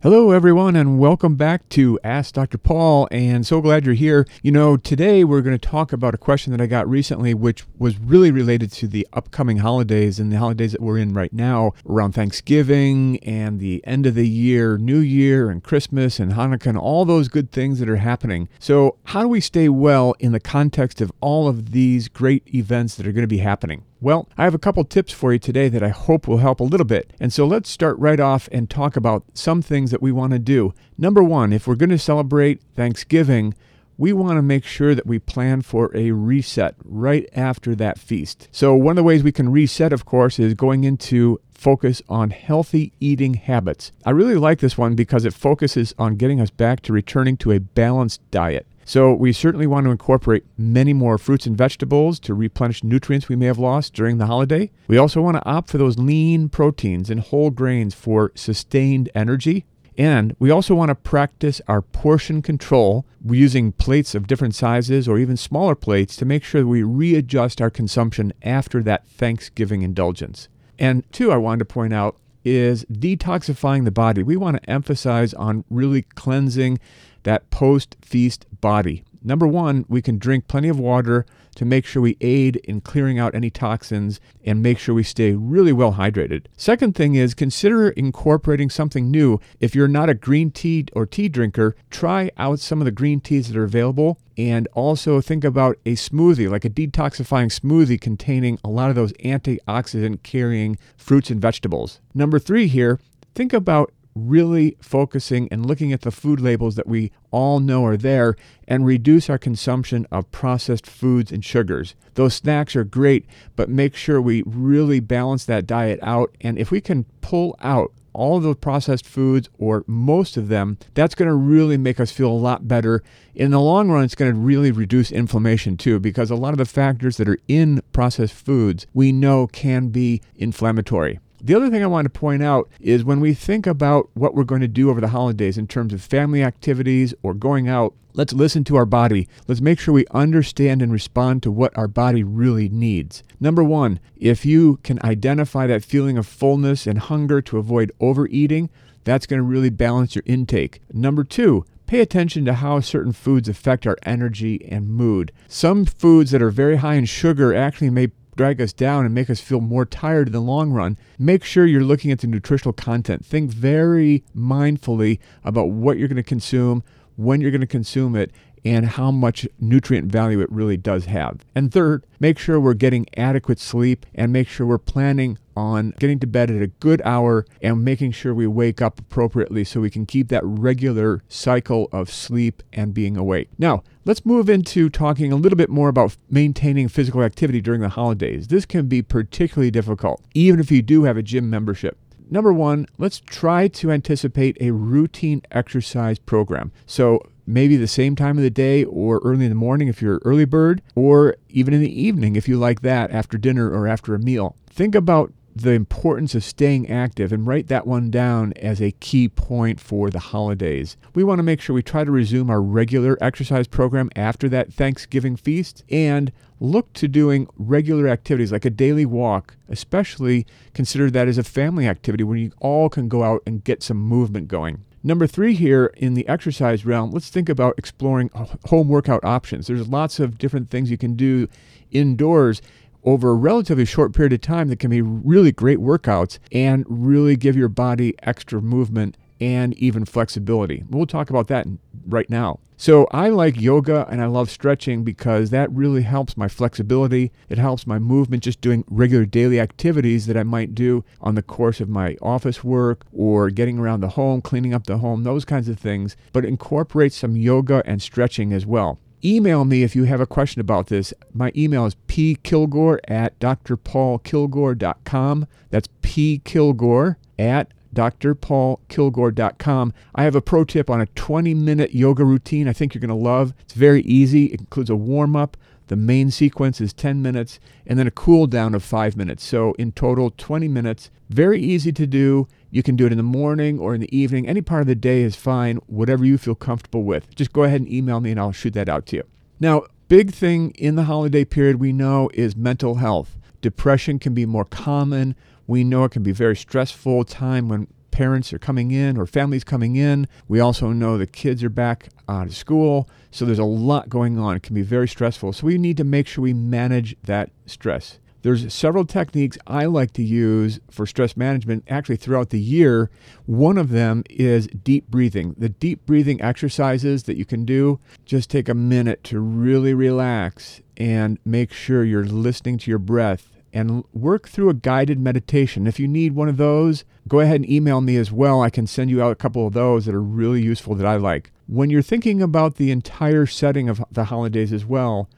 Hello, everyone, and welcome back to Ask Dr. Paul. And so glad you're here. You know, today we're going to talk about a question that I got recently, which was really related to the upcoming holidays and the holidays that we're in right now around Thanksgiving and the end of the year, New Year, and Christmas and Hanukkah, and all those good things that are happening. So, how do we stay well in the context of all of these great events that are going to be happening? Well, I have a couple tips for you today that I hope will help a little bit. And so let's start right off and talk about some things that we want to do. Number one, if we're going to celebrate Thanksgiving, we want to make sure that we plan for a reset right after that feast. So, one of the ways we can reset, of course, is going into focus on healthy eating habits. I really like this one because it focuses on getting us back to returning to a balanced diet. So we certainly want to incorporate many more fruits and vegetables to replenish nutrients we may have lost during the holiday. We also want to opt for those lean proteins and whole grains for sustained energy. And we also want to practice our portion control using plates of different sizes or even smaller plates to make sure that we readjust our consumption after that Thanksgiving indulgence. And two, I wanted to point out is detoxifying the body. We want to emphasize on really cleansing that post feast body. Number one, we can drink plenty of water to make sure we aid in clearing out any toxins and make sure we stay really well hydrated. Second thing is consider incorporating something new. If you're not a green tea or tea drinker, try out some of the green teas that are available and also think about a smoothie, like a detoxifying smoothie containing a lot of those antioxidant carrying fruits and vegetables. Number three here, think about really focusing and looking at the food labels that we all know are there and reduce our consumption of processed foods and sugars. Those snacks are great, but make sure we really balance that diet out. And if we can pull out all of those processed foods or most of them, that's going to really make us feel a lot better. In the long run, it's going to really reduce inflammation too, because a lot of the factors that are in processed foods we know can be inflammatory. The other thing I want to point out is when we think about what we're going to do over the holidays in terms of family activities or going out, let's listen to our body. Let's make sure we understand and respond to what our body really needs. Number one, if you can identify that feeling of fullness and hunger to avoid overeating, that's going to really balance your intake. Number two, pay attention to how certain foods affect our energy and mood. Some foods that are very high in sugar actually may drag us down and make us feel more tired in the long run, make sure you're looking at the nutritional content. Think very mindfully about what you're going to consume, when you're going to consume it, and how much nutrient value it really does have. And third, make sure we're getting adequate sleep and make sure we're planning on getting to bed at a good hour and making sure we wake up appropriately so we can keep that regular cycle of sleep and being awake. Now, let's move into talking a little bit more about maintaining physical activity during the holidays. This can be particularly difficult, even if you do have a gym membership. Number one, let's try to anticipate a routine exercise program. So, maybe the same time of the day or early in the morning if you're an early bird, or even in the evening if you like that after dinner or after a meal. Think about the importance of staying active and write that one down as a key point for the holidays. We want to make sure we try to resume our regular exercise program after that Thanksgiving feast and look to doing regular activities like a daily walk, especially consider that as a family activity where you all can go out and get some movement going. Number three here in the exercise realm, let's think about exploring home workout options. There's lots of different things you can do indoors over a relatively short period of time that can be really great workouts and really give your body extra movement and even flexibility. We'll talk about that right now. So, I like yoga and I love stretching because that really helps my flexibility. It helps my movement just doing regular daily activities that I might do on the course of my office work or getting around the home, cleaning up the home, those kinds of things. But incorporate some yoga and stretching as well. Email me if you have a question about this. My email is pkilgore at drpaulkilgore.com. That's pkilgore at drpaulkilgore.com. I have a pro tip on a 20 minute yoga routine I think you're going to love. It's very easy. It includes a warm up. The main sequence is 10 minutes and then a cool down of 5 minutes. So in total 20 minutes. Very easy to do. You can do it in the morning or in the evening. Any part of the day is fine, whatever you feel comfortable with. Just go ahead and email me and I'll shoot that out to you. Now, big thing in the holiday period we know is mental health. Depression can be more common. We know it can be very stressful time when parents are coming in or families coming in. We also know the kids are back out of school. So there's a lot going on. It can be very stressful. So we need to make sure we manage that stress. There's several techniques I like to use for stress management actually throughout the year. One of them is deep breathing. The deep breathing exercises that you can do, just take a minute to really relax and make sure you're listening to your breath and work through a guided meditation. If you need one of those, go ahead and email me as well. I can send you out a couple of those that are really useful that I like. When you're thinking about the entire setting of the holidays as well,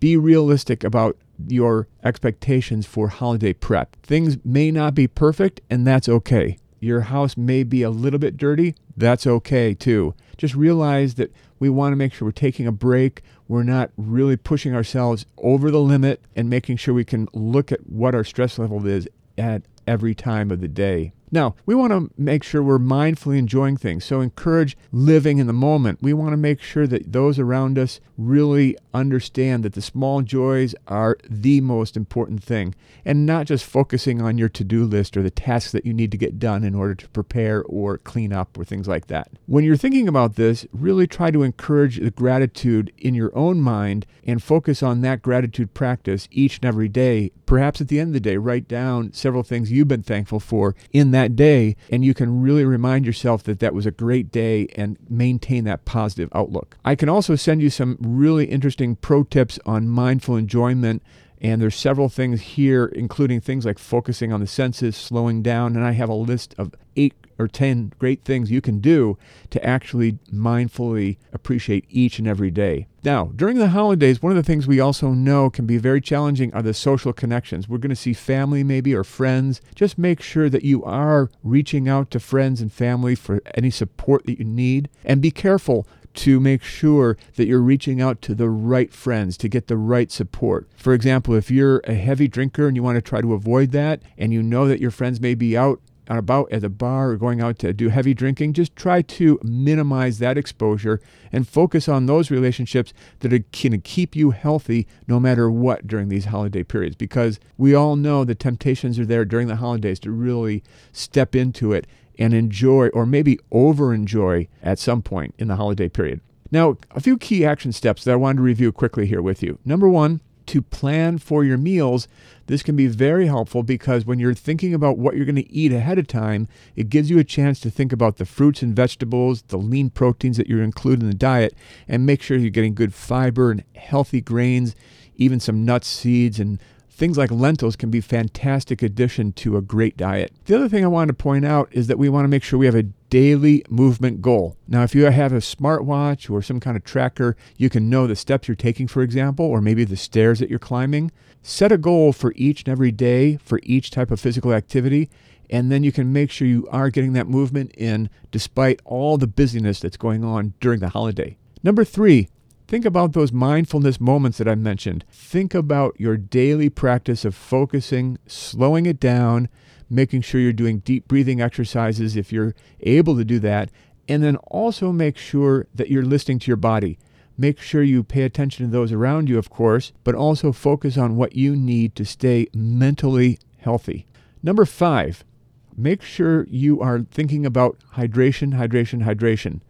be realistic about your expectations for holiday prep. Things may not be perfect, and that's okay. Your house may be a little bit dirty, that's okay too. Just realize that we want to make sure we're taking a break. We're not really pushing ourselves over the limit and making sure we can look at what our stress level is at every time of the day. Now, we want to make sure we're mindfully enjoying things. So, encourage living in the moment. We want to make sure that those around us really understand that the small joys are the most important thing and not just focusing on your to do list or the tasks that you need to get done in order to prepare or clean up or things like that. When you're thinking about this, really try to encourage the gratitude in your own mind and focus on that gratitude practice each and every day. Perhaps at the end of the day, write down several things you've been thankful for in that that day, and you can really remind yourself that that was a great day and maintain that positive outlook. I can also send you some really interesting pro tips on mindful enjoyment. And there's several things here, including things like focusing on the senses, slowing down. And I have a list of eight or 10 great things you can do to actually mindfully appreciate each and every day. Now, during the holidays, one of the things we also know can be very challenging are the social connections. We're going to see family maybe or friends. Just make sure that you are reaching out to friends and family for any support that you need. And be careful to make sure that you're reaching out to the right friends to get the right support. For example, if you're a heavy drinker and you want to try to avoid that, and you know that your friends may be out about at the bar or going out to do heavy drinking, just try to minimize that exposure and focus on those relationships that can keep you healthy no matter what during these holiday periods. Because we all know the temptations are there during the holidays to really step into it and enjoy or maybe over enjoy at some point in the holiday period. Now, a few key action steps that I wanted to review quickly here with you. Number one, to plan for your meals. This can be very helpful because when you're thinking about what you're going to eat ahead of time, it gives you a chance to think about the fruits and vegetables, the lean proteins that you're including in the diet, and make sure you're getting good fiber and healthy grains, even some nuts, seeds, and Things like lentils can be fantastic addition to a great diet. The other thing I want to point out is that we want to make sure we have a daily movement goal. Now, if you have a smartwatch or some kind of tracker, you can know the steps you're taking, for example, or maybe the stairs that you're climbing. Set a goal for each and every day for each type of physical activity, and then you can make sure you are getting that movement in despite all the busyness that's going on during the holiday. Number three, Think about those mindfulness moments that I mentioned. Think about your daily practice of focusing, slowing it down, making sure you're doing deep breathing exercises if you're able to do that, and then also make sure that you're listening to your body. Make sure you pay attention to those around you, of course, but also focus on what you need to stay mentally healthy. Number five, make sure you are thinking about hydration, hydration, hydration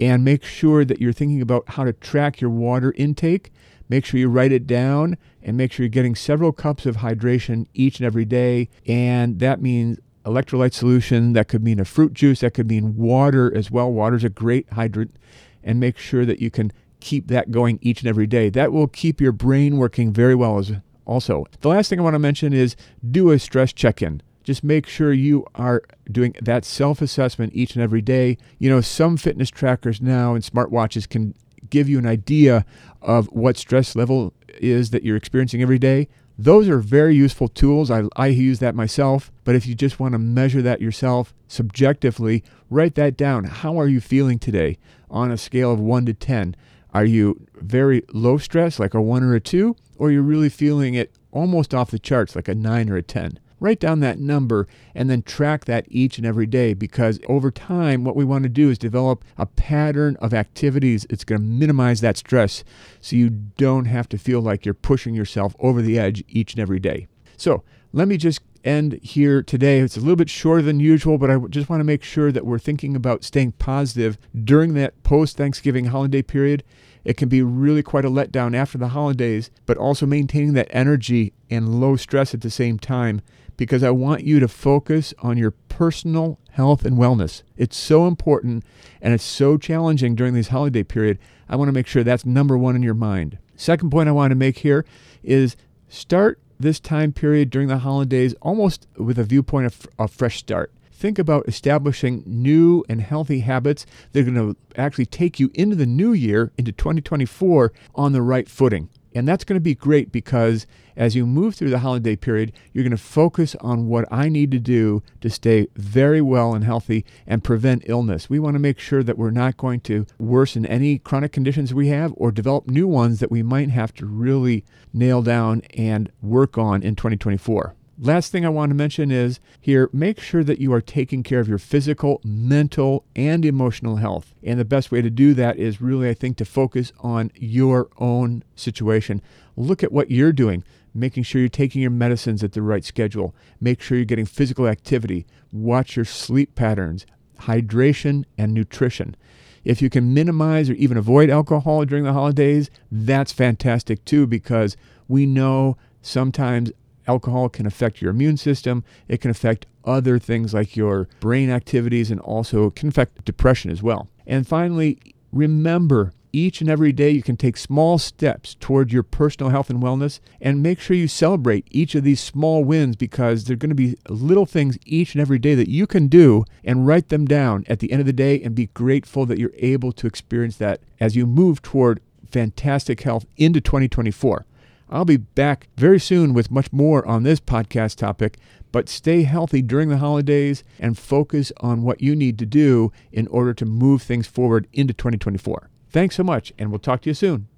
and make sure that you're thinking about how to track your water intake. Make sure you write it down and make sure you're getting several cups of hydration each and every day. And that means electrolyte solution, that could mean a fruit juice, that could mean water as well. Water's a great hydrant. And make sure that you can keep that going each and every day. That will keep your brain working very well as also. The last thing I want to mention is do a stress check-in just make sure you are doing that self assessment each and every day. You know, some fitness trackers now and smartwatches can give you an idea of what stress level is that you're experiencing every day. Those are very useful tools. I, I use that myself. But if you just want to measure that yourself subjectively, write that down. How are you feeling today on a scale of 1 to 10? Are you very low stress, like a 1 or a 2? Or are you really feeling it almost off the charts, like a 9 or a 10? Write down that number and then track that each and every day because over time what we want to do is develop a pattern of activities it's going to minimize that stress so you don't have to feel like you're pushing yourself over the edge each and every day so let me just end here today. It's a little bit shorter than usual, but I just want to make sure that we're thinking about staying positive during that post Thanksgiving holiday period. It can be really quite a letdown after the holidays, but also maintaining that energy and low stress at the same time because I want you to focus on your personal health and wellness. It's so important and it's so challenging during this holiday period. I want to make sure that's number one in your mind. Second point I want to make here is start this time period during the holidays almost with a viewpoint of a fresh start. Think about establishing new and healthy habits that are going to actually take you into the new year, into 2024, on the right footing. And that's going to be great because as you move through the holiday period, you're going to focus on what I need to do to stay very well and healthy and prevent illness. We want to make sure that we're not going to worsen any chronic conditions we have or develop new ones that we might have to really nail down and work on in 2024. Last thing I want to mention is here make sure that you are taking care of your physical, mental, and emotional health. And the best way to do that is really, I think, to focus on your own situation. Look at what you're doing, making sure you're taking your medicines at the right schedule, make sure you're getting physical activity, watch your sleep patterns, hydration, and nutrition. If you can minimize or even avoid alcohol during the holidays, that's fantastic too because we know sometimes Alcohol can affect your immune system. It can affect other things like your brain activities and also can affect depression as well. And finally, remember each and every day you can take small steps toward your personal health and wellness and make sure you celebrate each of these small wins because they're going to be little things each and every day that you can do and write them down at the end of the day and be grateful that you're able to experience that as you move toward fantastic health into 2024. I'll be back very soon with much more on this podcast topic, but stay healthy during the holidays and focus on what you need to do in order to move things forward into 2024. Thanks so much, and we'll talk to you soon.